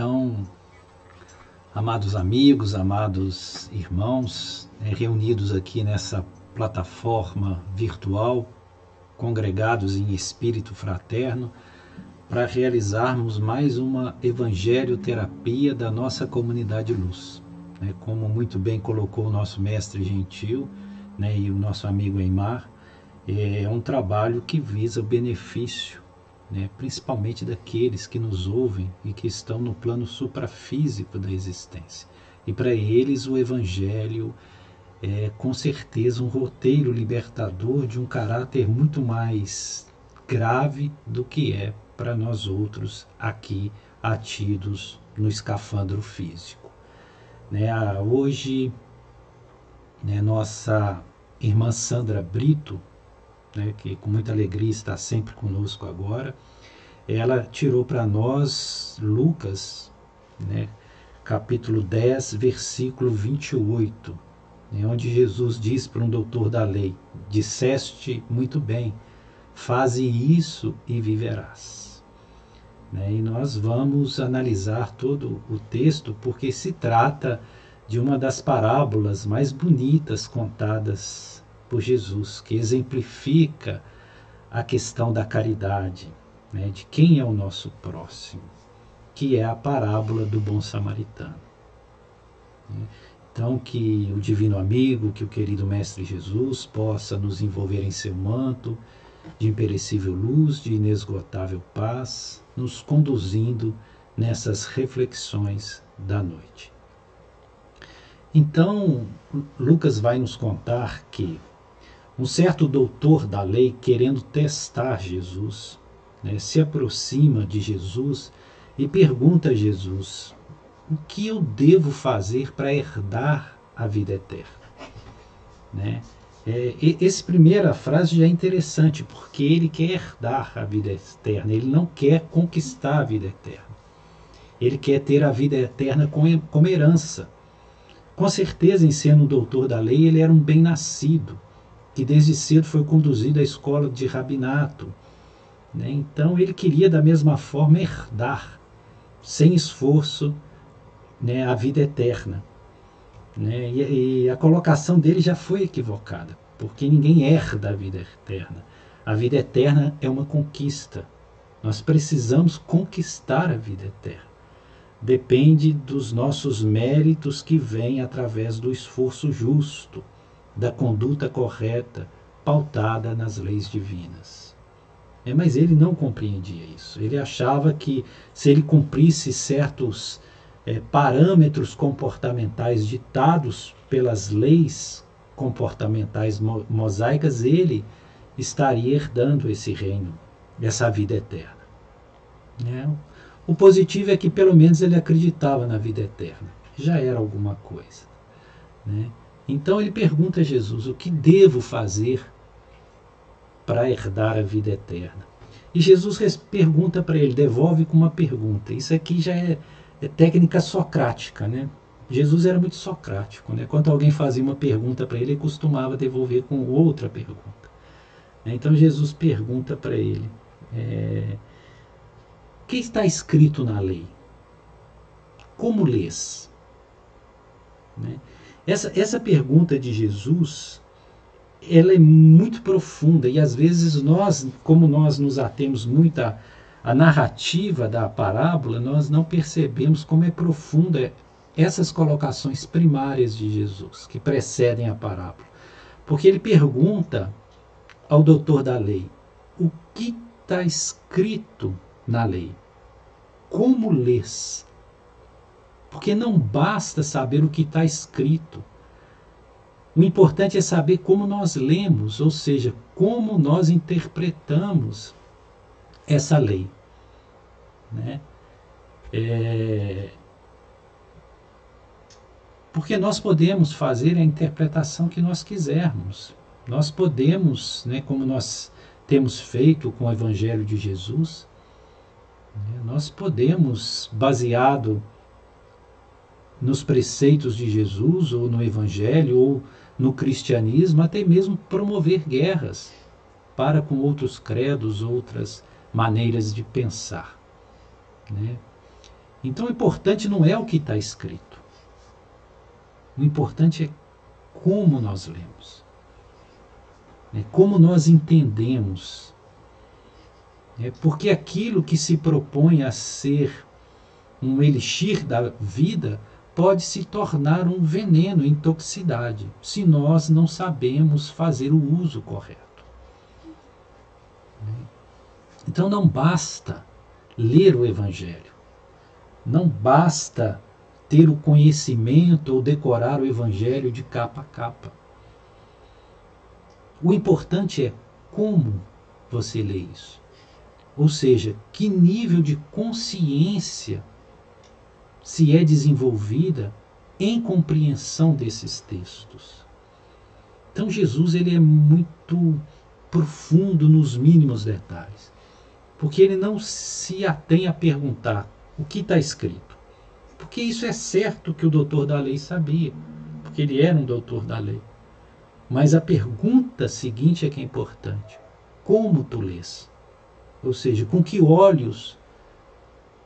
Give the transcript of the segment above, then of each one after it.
Então, amados amigos, amados irmãos, né, reunidos aqui nessa plataforma virtual, congregados em espírito fraterno, para realizarmos mais uma evangelho terapia da nossa comunidade luz. Né, como muito bem colocou o nosso mestre gentil né, e o nosso amigo Eimar, é um trabalho que visa o benefício né, principalmente daqueles que nos ouvem e que estão no plano suprafísico da existência. E para eles o Evangelho é com certeza um roteiro libertador de um caráter muito mais grave do que é para nós outros aqui atidos no escafandro físico. Né, hoje, né, nossa irmã Sandra Brito, né, que com muita alegria está sempre conosco agora, ela tirou para nós Lucas, né, capítulo 10, versículo 28, né, onde Jesus diz para um doutor da lei: Disseste muito bem, faze isso e viverás. Né, e nós vamos analisar todo o texto porque se trata de uma das parábolas mais bonitas contadas por Jesus, que exemplifica a questão da caridade, né, de quem é o nosso próximo, que é a parábola do bom samaritano. Então, que o divino amigo, que o querido Mestre Jesus possa nos envolver em seu manto de imperecível luz, de inesgotável paz, nos conduzindo nessas reflexões da noite. Então, Lucas vai nos contar que um certo doutor da lei, querendo testar Jesus, né, se aproxima de Jesus e pergunta a Jesus: O que eu devo fazer para herdar a vida eterna? Né? É, essa primeira frase já é interessante, porque ele quer herdar a vida eterna, ele não quer conquistar a vida eterna. Ele quer ter a vida eterna como herança. Com certeza, em sendo um doutor da lei, ele era um bem-nascido que desde cedo foi conduzido à escola de rabinato. Né? Então ele queria da mesma forma herdar, sem esforço, né, a vida eterna. Né? E, e a colocação dele já foi equivocada, porque ninguém herda a vida eterna. A vida eterna é uma conquista. Nós precisamos conquistar a vida eterna. Depende dos nossos méritos que vêm através do esforço justo da conduta correta pautada nas leis divinas. É, mas ele não compreendia isso. Ele achava que se ele cumprisse certos é, parâmetros comportamentais ditados pelas leis comportamentais mo mosaicas, ele estaria herdando esse reino, essa vida eterna. É, o positivo é que pelo menos ele acreditava na vida eterna. Já era alguma coisa. Né? Então ele pergunta a Jesus: o que devo fazer para herdar a vida eterna? E Jesus pergunta para ele, devolve com uma pergunta. Isso aqui já é, é técnica socrática, né? Jesus era muito socrático, né? Quando alguém fazia uma pergunta para ele, ele costumava devolver com outra pergunta. Então Jesus pergunta para ele: é, o que está escrito na lei? Como lês? Né? Essa, essa pergunta de Jesus, ela é muito profunda e às vezes nós, como nós nos atemos muito à, à narrativa da parábola, nós não percebemos como é profunda essas colocações primárias de Jesus, que precedem a parábola. Porque ele pergunta ao doutor da lei: o que está escrito na lei? Como lês? Porque não basta saber o que está escrito. O importante é saber como nós lemos, ou seja, como nós interpretamos essa lei. Né? É... Porque nós podemos fazer a interpretação que nós quisermos. Nós podemos, né, como nós temos feito com o Evangelho de Jesus, né, nós podemos, baseado nos preceitos de Jesus, ou no Evangelho, ou no cristianismo, até mesmo promover guerras para com outros credos, outras maneiras de pensar. Né? Então o importante não é o que está escrito. O importante é como nós lemos. É como nós entendemos. É porque aquilo que se propõe a ser um elixir da vida pode se tornar um veneno, intoxicidade, se nós não sabemos fazer o uso correto. Então não basta ler o Evangelho, não basta ter o conhecimento ou decorar o Evangelho de capa a capa. O importante é como você lê isso. Ou seja, que nível de consciência se é desenvolvida em compreensão desses textos. Então Jesus ele é muito profundo nos mínimos detalhes, porque ele não se atém a perguntar o que está escrito, porque isso é certo que o doutor da lei sabia, porque ele era um doutor da lei. Mas a pergunta seguinte é que é importante: como tu lês? Ou seja, com que olhos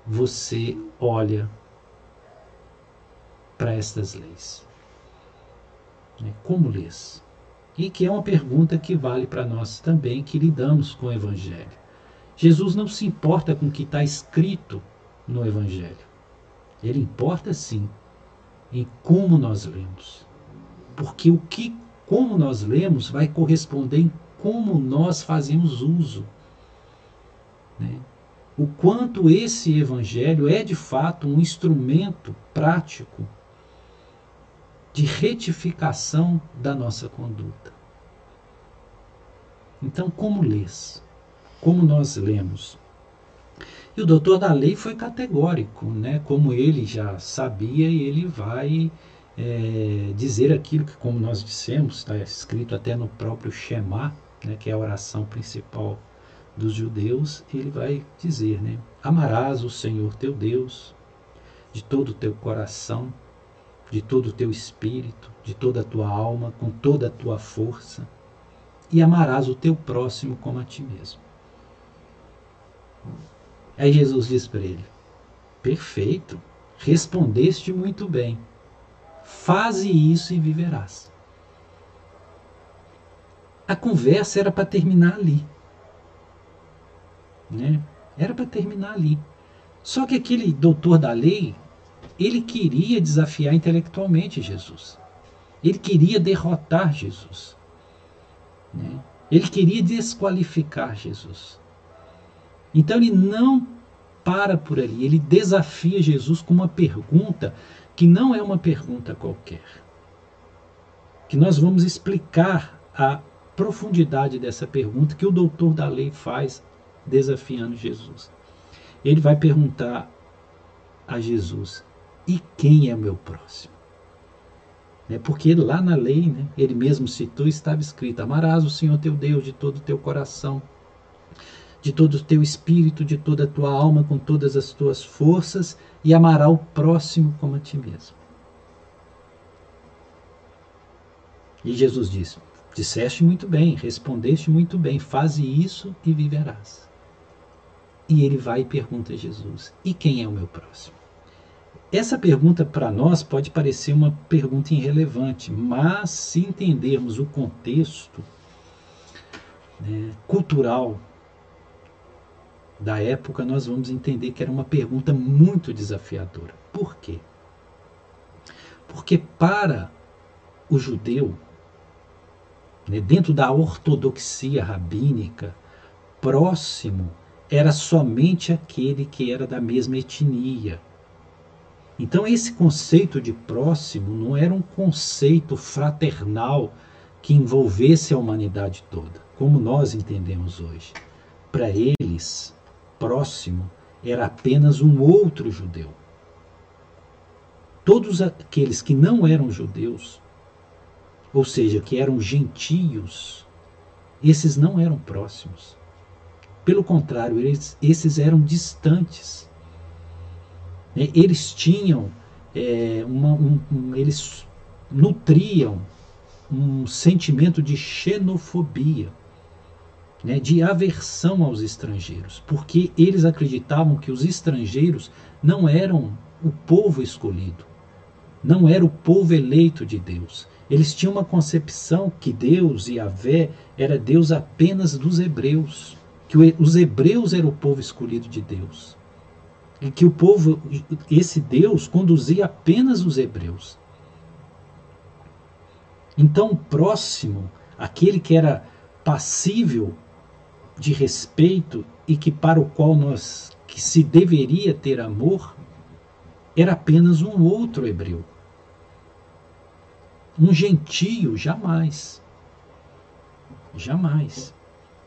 você olha para estas leis? Né? Como lês? E que é uma pergunta que vale para nós também, que lidamos com o Evangelho. Jesus não se importa com o que está escrito no Evangelho. Ele importa sim em como nós lemos. Porque o que, como nós lemos, vai corresponder em como nós fazemos uso. Né? O quanto esse Evangelho é de fato um instrumento prático de retificação da nossa conduta. Então, como lês? Como nós lemos? E o doutor da lei foi categórico, né? como ele já sabia, e ele vai é, dizer aquilo que, como nós dissemos, está escrito até no próprio Shema, né? que é a oração principal dos judeus, ele vai dizer, né? Amarás o Senhor teu Deus de todo o teu coração, de todo o teu espírito, de toda a tua alma, com toda a tua força, e amarás o teu próximo como a ti mesmo. Aí Jesus diz para ele: Perfeito, respondeste muito bem. Faze isso e viverás. A conversa era para terminar ali. Né? Era para terminar ali. Só que aquele doutor da lei ele queria desafiar intelectualmente Jesus. Ele queria derrotar Jesus. Né? Ele queria desqualificar Jesus. Então ele não para por ali, ele desafia Jesus com uma pergunta que não é uma pergunta qualquer. Que nós vamos explicar a profundidade dessa pergunta que o doutor da lei faz desafiando Jesus. Ele vai perguntar a Jesus: e quem é meu próximo? É porque lá na lei, né, ele mesmo citou, estava escrito: Amarás o Senhor teu Deus de todo o teu coração, de todo o teu espírito, de toda a tua alma, com todas as tuas forças, e amará o próximo como a ti mesmo. E Jesus disse: Disseste muito bem, respondeste muito bem, faze isso e viverás. E ele vai e pergunta a Jesus: E quem é o meu próximo? Essa pergunta para nós pode parecer uma pergunta irrelevante, mas se entendermos o contexto né, cultural da época, nós vamos entender que era uma pergunta muito desafiadora. Por quê? Porque para o judeu, né, dentro da ortodoxia rabínica, próximo era somente aquele que era da mesma etnia então, esse conceito de próximo não era um conceito fraternal que envolvesse a humanidade toda, como nós entendemos hoje. Para eles, próximo era apenas um outro judeu. Todos aqueles que não eram judeus, ou seja, que eram gentios, esses não eram próximos. Pelo contrário, eles, esses eram distantes. Né? Eles tinham é, uma, um, um, eles nutriam um sentimento de xenofobia. né, de aversão aos estrangeiros, porque eles acreditavam que os estrangeiros não eram o povo escolhido, não era o povo eleito de Deus. Eles tinham uma concepção que Deus e Vé era Deus apenas dos hebreus, que os hebreus eram o povo escolhido de Deus. E que o povo, esse Deus, conduzia apenas os hebreus. Então, o próximo, aquele que era passível de respeito e que para o qual nós que se deveria ter amor, era apenas um outro hebreu. Um gentio, jamais. Jamais.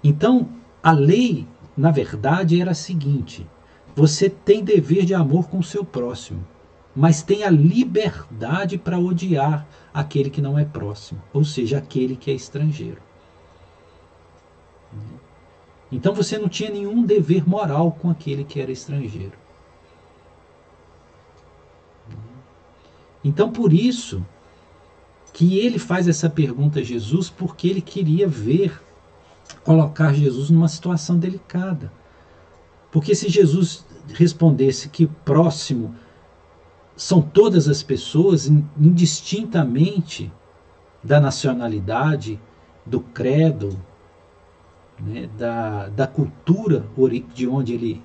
Então, a lei, na verdade, era a seguinte: você tem dever de amor com o seu próximo, mas tem a liberdade para odiar aquele que não é próximo, ou seja, aquele que é estrangeiro. Então você não tinha nenhum dever moral com aquele que era estrangeiro. Então por isso que ele faz essa pergunta a Jesus, porque ele queria ver, colocar Jesus numa situação delicada. Porque se Jesus respondesse que próximo são todas as pessoas, indistintamente da nacionalidade, do credo, né, da, da cultura de onde ele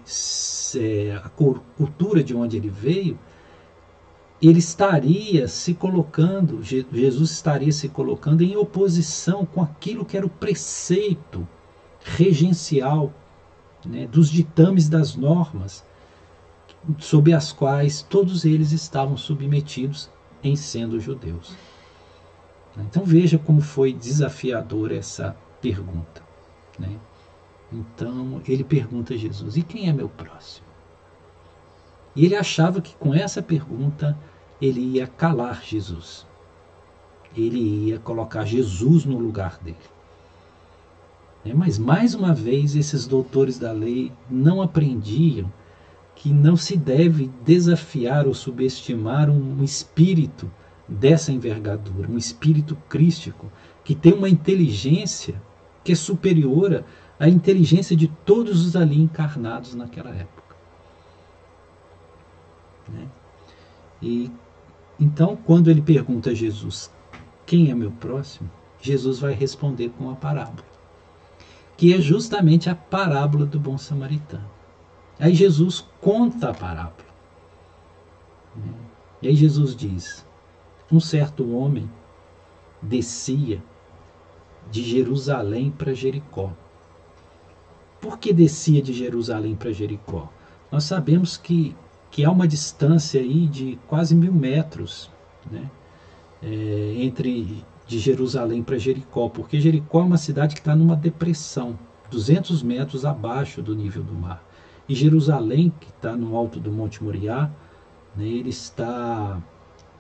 é, a cultura de onde ele veio, ele estaria se colocando, Jesus estaria se colocando em oposição com aquilo que era o preceito regencial né, dos ditames das normas sob as quais todos eles estavam submetidos em sendo judeus. Então veja como foi desafiadora essa pergunta. Né? Então ele pergunta a Jesus: e quem é meu próximo? E ele achava que com essa pergunta ele ia calar Jesus. Ele ia colocar Jesus no lugar dele. Né? Mas mais uma vez, esses doutores da lei não aprendiam que não se deve desafiar ou subestimar um espírito dessa envergadura, um espírito crístico, que tem uma inteligência que é superior à inteligência de todos os ali encarnados naquela época. Né? E então, quando ele pergunta a Jesus, quem é meu próximo? Jesus vai responder com uma parábola, que é justamente a parábola do bom samaritano. Aí Jesus conta a parábola. E aí Jesus diz: um certo homem descia de Jerusalém para Jericó. Por que descia de Jerusalém para Jericó? Nós sabemos que, que há uma distância aí de quase mil metros né? É, entre de Jerusalém para Jericó, porque Jericó é uma cidade que está numa depressão, 200 metros abaixo do nível do mar. E Jerusalém, que está no alto do Monte Moriá, né, ele está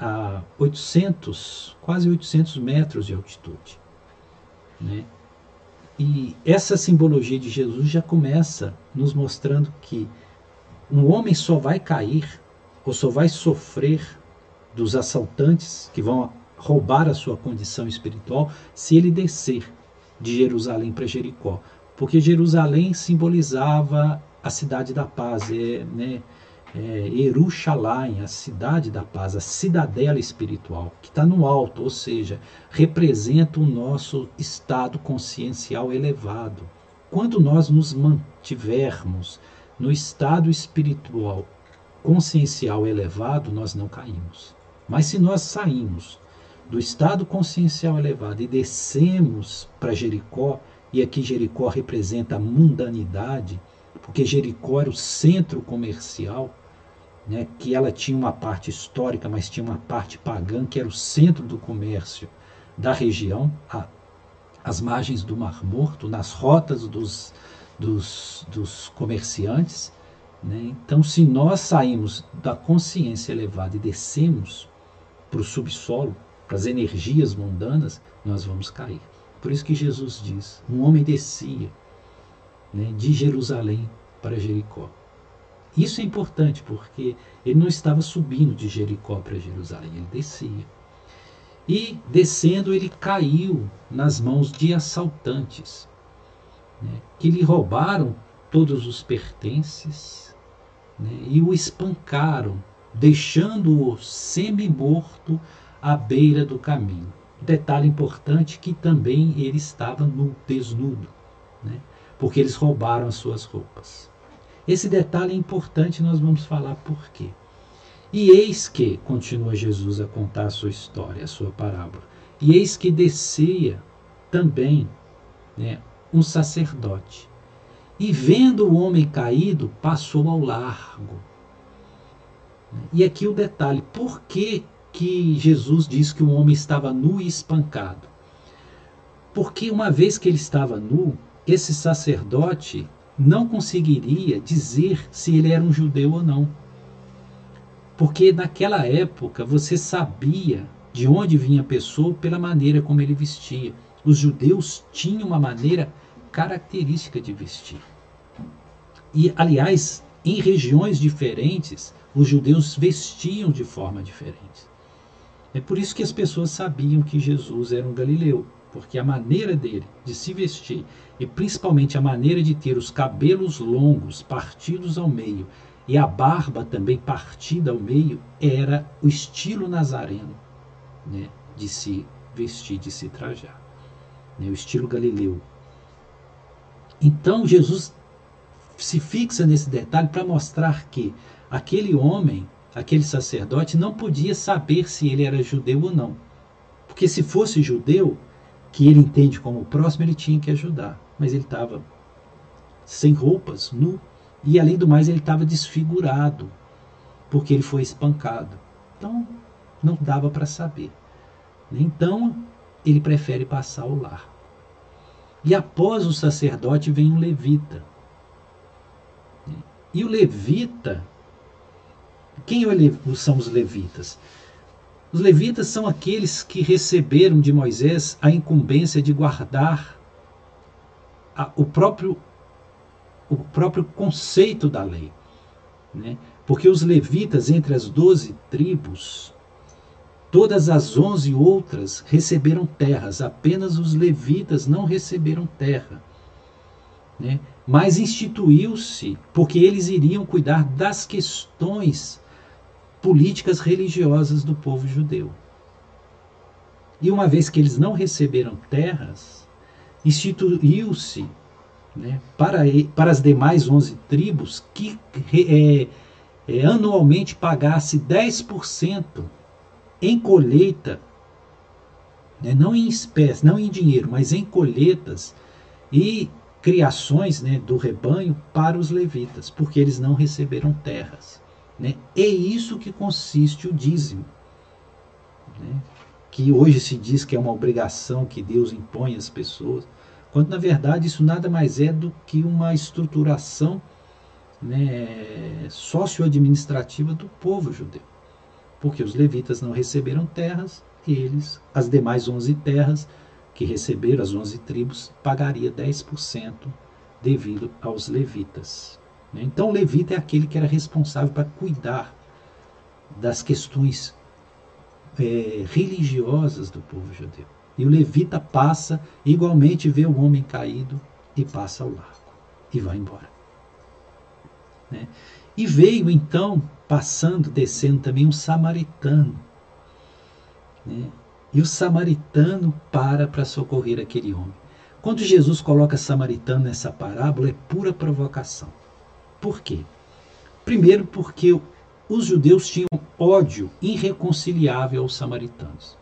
a 800, quase 800 metros de altitude. Né? E essa simbologia de Jesus já começa nos mostrando que um homem só vai cair ou só vai sofrer dos assaltantes que vão roubar a sua condição espiritual se ele descer de Jerusalém para Jericó. Porque Jerusalém simbolizava a cidade da paz, é, né, é, Eruxalaim, a cidade da paz, a cidadela espiritual, que está no alto, ou seja, representa o nosso estado consciencial elevado. Quando nós nos mantivermos no estado espiritual consciencial elevado, nós não caímos. Mas se nós saímos do estado consciencial elevado e descemos para Jericó, e aqui Jericó representa a mundanidade, porque Jericó era o centro comercial, né, que ela tinha uma parte histórica, mas tinha uma parte pagã, que era o centro do comércio da região, a, as margens do Mar Morto, nas rotas dos, dos, dos comerciantes. Né? Então, se nós saímos da consciência elevada e descemos para o subsolo, as energias mundanas, nós vamos cair. Por isso que Jesus diz: um homem descia né, de Jerusalém para Jericó. Isso é importante porque ele não estava subindo de Jericó para Jerusalém, ele descia. E descendo, ele caiu nas mãos de assaltantes. né, que lhe roubaram todos os pertences né, e o espancaram, deixando-o semi-morto à beira do caminho. Detalhe importante que também ele estava no desnudo, né, porque eles roubaram as suas roupas. Esse detalhe é importante, nós vamos falar por quê. E eis que, continua Jesus a contar a sua história, a sua parábola, e eis que descia também né, um sacerdote. E vendo o homem caído, passou ao largo. E aqui o detalhe: por que, que Jesus diz que o homem estava nu e espancado? Porque uma vez que ele estava nu, esse sacerdote não conseguiria dizer se ele era um judeu ou não. Porque naquela época você sabia de onde vinha a pessoa pela maneira como ele vestia. Os judeus tinham uma maneira característica de vestir. E, aliás, em regiões diferentes, os judeus vestiam de forma diferente. É por isso que as pessoas sabiam que Jesus era um galileu, porque a maneira dele de se vestir e principalmente a maneira de ter os cabelos longos partidos ao meio e a barba também partida ao meio era o estilo nazareno né, de se vestir, de se trajar, né, o estilo galileu. Então Jesus se fixa nesse detalhe para mostrar que aquele homem, aquele sacerdote, não podia saber se ele era judeu ou não. Porque se fosse judeu, que ele entende como próximo, ele tinha que ajudar. Mas ele estava sem roupas, nu, e além do mais, ele estava desfigurado, porque ele foi espancado. Então, não dava para saber. Então, ele prefere passar ao lar. E após o sacerdote vem um levita. E o levita, quem é são os levitas? Os levitas são aqueles que receberam de Moisés a incumbência de guardar a, o próprio o próprio conceito da lei, né? Porque os levitas entre as doze tribos, todas as onze outras receberam terras, apenas os levitas não receberam terra, né? Mas instituiu-se porque eles iriam cuidar das questões políticas religiosas do povo judeu. E uma vez que eles não receberam terras, instituiu-se né, para, para as demais 11 tribos que é, é, anualmente pagasse 10% em colheita, né, não em espécie, não em dinheiro, mas em colheitas e criações né, do rebanho para os levitas, porque eles não receberam terras. Né? É isso que consiste o dízimo. Né? Que hoje se diz que é uma obrigação que Deus impõe às pessoas, quando na verdade isso nada mais é do que uma estruturação né, socioadministrativa do povo judeu. Porque os levitas não receberam terras, eles, as demais 11 terras que receberam, as 11 tribos, pagaria 10% devido aos levitas. Né? Então, o levita é aquele que era responsável para cuidar das questões é, religiosas do povo judeu. E o levita passa, igualmente vê o homem caído e passa ao largo e vai embora. Né? E veio então, passando, descendo também um samaritano. Né? E o samaritano para para socorrer aquele homem. Quando Jesus coloca samaritano nessa parábola, é pura provocação. Por quê? Primeiro, porque os judeus tinham ódio irreconciliável aos samaritanos.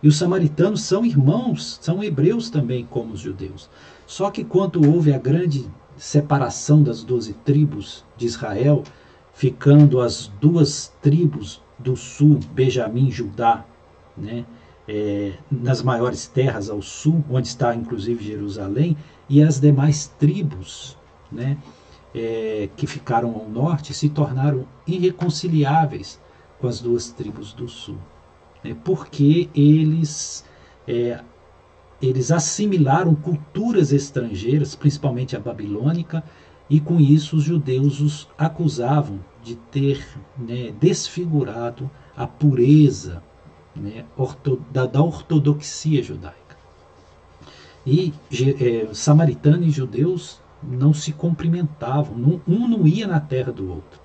E os samaritanos são irmãos, são hebreus também, como os judeus. Só que quando houve a grande separação das doze tribos de Israel, ficando as duas tribos do sul, Benjamim e Judá, né, é, nas maiores terras ao sul, onde está inclusive Jerusalém, e as demais tribos, né, é, que ficaram ao norte se tornaram irreconciliáveis com as duas tribos do sul, né, porque eles, é, eles assimilaram culturas estrangeiras, principalmente a babilônica, e com isso os judeus os acusavam de ter né, desfigurado a pureza né, da, da ortodoxia judaica. E é, samaritano e judeus não se cumprimentavam, não, um não ia na terra do outro.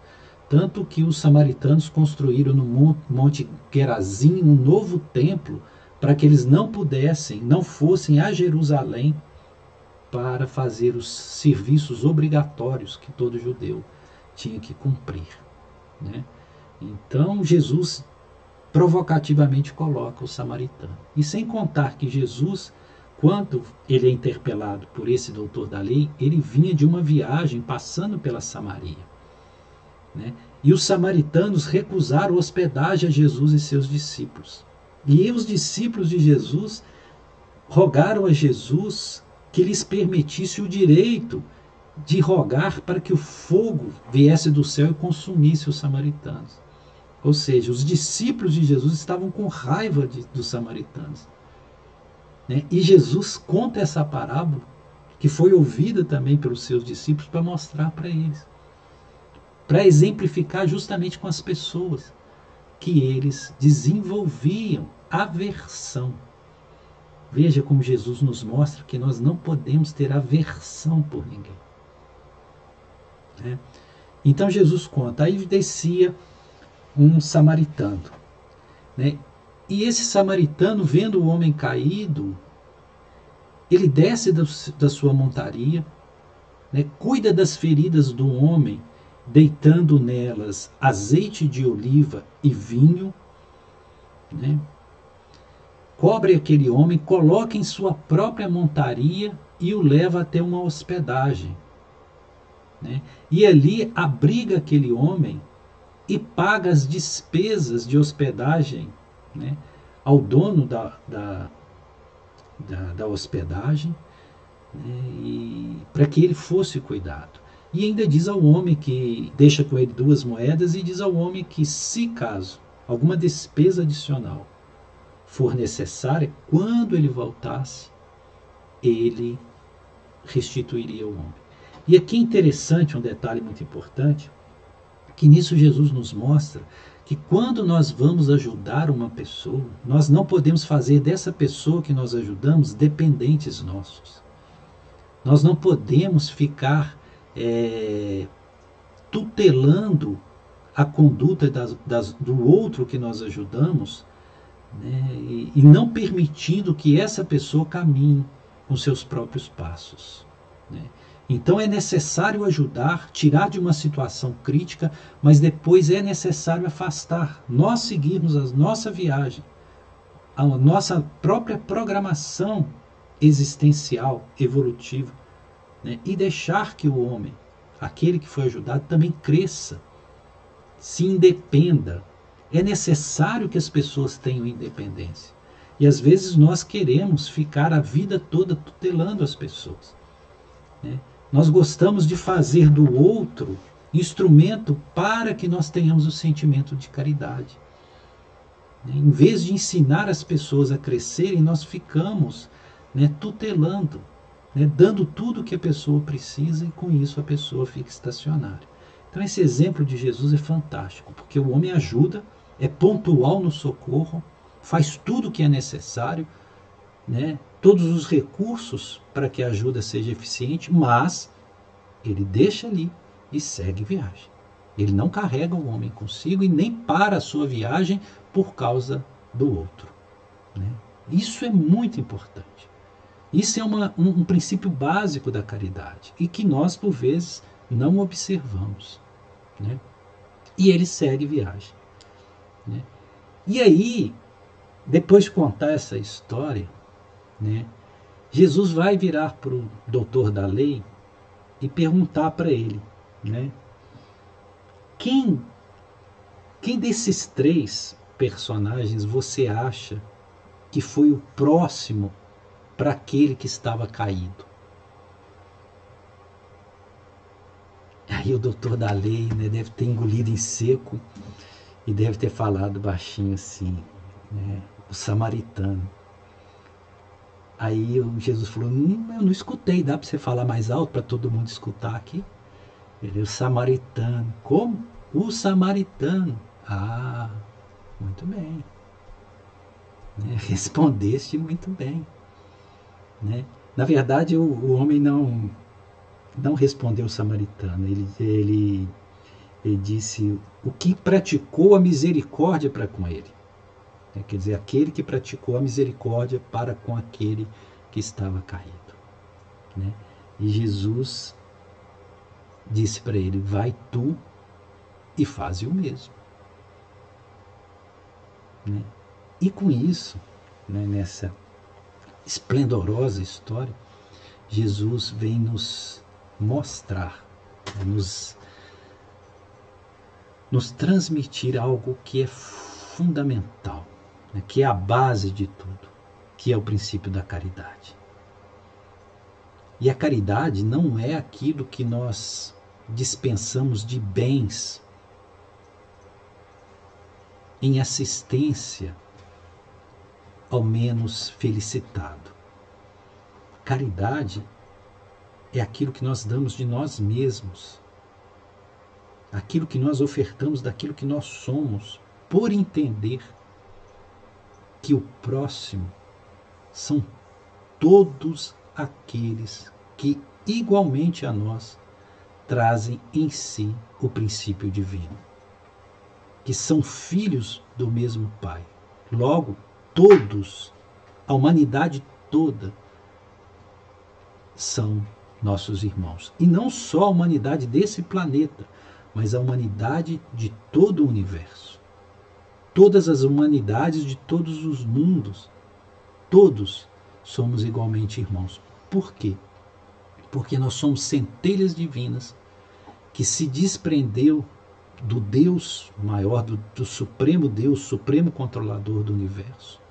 Tanto que os samaritanos construíram no Monte Gerazim um novo templo para que eles não pudessem, não fossem a Jerusalém para fazer os serviços obrigatórios que todo judeu tinha que cumprir. Né? Então Jesus provocativamente coloca o samaritano. E sem contar que Jesus, quando ele é interpelado por esse doutor da lei, ele vinha de uma viagem passando pela Samaria. Né? E os samaritanos recusaram hospedagem a Jesus e seus discípulos. E os discípulos de Jesus rogaram a Jesus que lhes permitisse o direito de rogar para que o fogo viesse do céu e consumisse os samaritanos. Ou seja, os discípulos de Jesus estavam com raiva de, dos samaritanos. Né? E Jesus conta essa parábola, que foi ouvida também pelos seus discípulos, para mostrar para eles para exemplificar justamente com as pessoas que eles desenvolviam aversão. Veja como Jesus nos mostra que nós não podemos ter aversão por ninguém. Né? Então Jesus conta, aí descia um samaritano. Né? E esse samaritano, vendo o homem caído, ele desce da, sua montaria, né? cuida das feridas do homem deitando nelas azeite de oliva e vinho, né? cobre aquele homem, coloca em sua própria montaria e o leva até uma hospedagem. Né? E ali abriga aquele homem e paga as despesas de hospedagem né? ao dono da, da, da, da hospedagem né? para que ele fosse cuidado. E ainda diz ao homem que deixa com ele duas moedas e diz ao homem que, se caso alguma despesa adicional for necessária, quando ele voltasse, ele restituiria o homem. E aqui é interessante um detalhe muito importante, que nisso Jesus nos mostra que quando nós vamos ajudar uma pessoa, nós não podemos fazer dessa pessoa que nós ajudamos dependentes nossos. Nós não podemos ficar é, tutelando a conduta das, das, do outro que nós ajudamos né, e, e, não permitindo que essa pessoa caminhe com seus próprios passos. Né. Então é necessário ajudar, tirar de uma situação crítica, mas depois é necessário afastar, nós seguirmos a nossa viagem, a nossa própria programação existencial, evolutiva né? e deixar que o homem, aquele que foi ajudado, também cresça, se independa. É necessário que as pessoas tenham independência. E às vezes nós queremos ficar a vida toda tutelando as pessoas. Né? Nós gostamos de fazer do outro instrumento para que nós tenhamos o sentimento de caridade. Né? Em vez de ensinar as pessoas a crescerem, nós ficamos né, tutelando né, dando tudo que a pessoa precisa e com isso a pessoa fica estacionária. Então esse exemplo de Jesus é fantástico, porque o homem ajuda, é pontual no socorro, faz tudo o que é necessário, né, todos os recursos para que a ajuda seja eficiente, mas ele deixa ali e segue viagem. Ele não carrega o homem consigo e nem para a sua viagem por causa do outro. Né? Isso é muito importante. Isso é uma, um, um princípio básico da caridade e que nós, por vezes, não observamos. Né? E ele segue viagem. Né? E aí, depois de contar essa história, né, Jesus vai virar para o doutor da lei e perguntar para ele, né, quem, quem desses três personagens você acha que foi o próximo para aquele que estava caído. Aí o doutor da lei né, deve ter engolido em seco e deve ter falado baixinho assim, né, o samaritano. Aí Jesus falou: hum, Eu não escutei, dá para você falar mais alto para todo mundo escutar aqui? Ele, o samaritano. Como? O samaritano. Ah, muito bem. Né? Respondeste muito bem. Né? Na verdade, o, o homem não não respondeu o samaritano. Ele, ele, ele disse o que praticou a misericórdia para com ele. É, quer dizer, aquele que praticou a misericórdia para com aquele que estava caído. Né? E Jesus disse para ele: Vai tu e faze o mesmo. Né? E com isso, né, nessa esplendorosa história, Jesus vem nos mostrar, né, nos, nos transmitir algo que é fundamental, né, que é a base de tudo, que é o princípio da caridade. E a caridade não é aquilo que nós dispensamos de bens em assistência ao menos felicitado. Caridade é aquilo que nós damos de nós mesmos, aquilo que nós ofertamos daquilo que nós somos, por entender que o próximo são todos aqueles que, igualmente a nós, trazem em si o princípio divino, que são filhos do mesmo Pai. Logo, todos, a humanidade toda, são nossos irmãos. E não só a humanidade desse planeta, mas a humanidade de todo o universo. Todas as humanidades de todos os mundos, todos somos igualmente irmãos. Por quê? Porque nós somos centelhas divinas que se desprendeu do Deus maior, do, do Supremo Deus, Supremo Controlador do universo.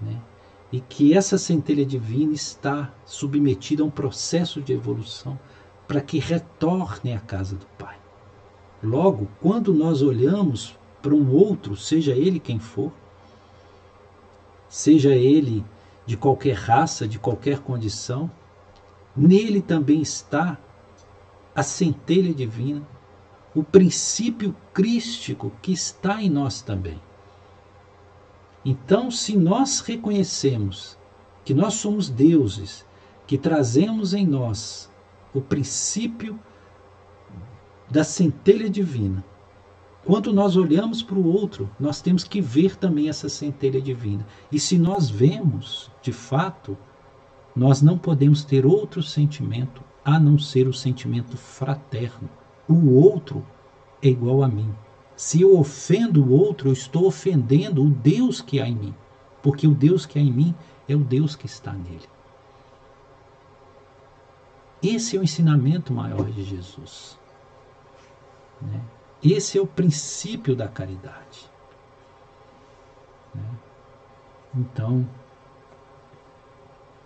Né? e que essa centelha divina está submetida a um processo de evolução para que retorne à casa do Pai. Logo, quando nós olhamos para um outro, seja ele quem for, seja ele de qualquer raça, de qualquer condição, nele também está a centelha divina, o princípio crístico que está em nós também. Então, se nós reconhecemos que nós somos deuses, que trazemos em nós o princípio da centelha divina, quando nós olhamos para o outro, nós temos que ver também essa centelha divina. E se nós vemos, de fato, nós não podemos ter outro sentimento a não ser o sentimento fraterno. O outro é igual a mim. Se eu ofendo o outro, eu estou ofendendo o Deus que há em mim. Porque o Deus que há em mim é o Deus que está nele. Esse é o ensinamento maior de Jesus. Né? Esse é o princípio da caridade. Né? Então,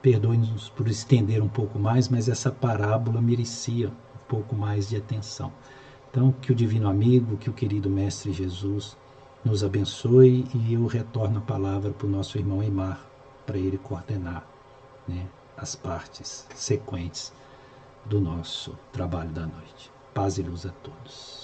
perdoe-nos por estender um pouco mais, mas essa parábola merecia um pouco mais de atenção. Então, que o Divino Amigo, que o querido Mestre Jesus nos abençoe e eu retorno a palavra para o nosso irmão Eimar, para ele coordenar né, as partes sequentes do nosso trabalho da noite. Paz e luz a todos.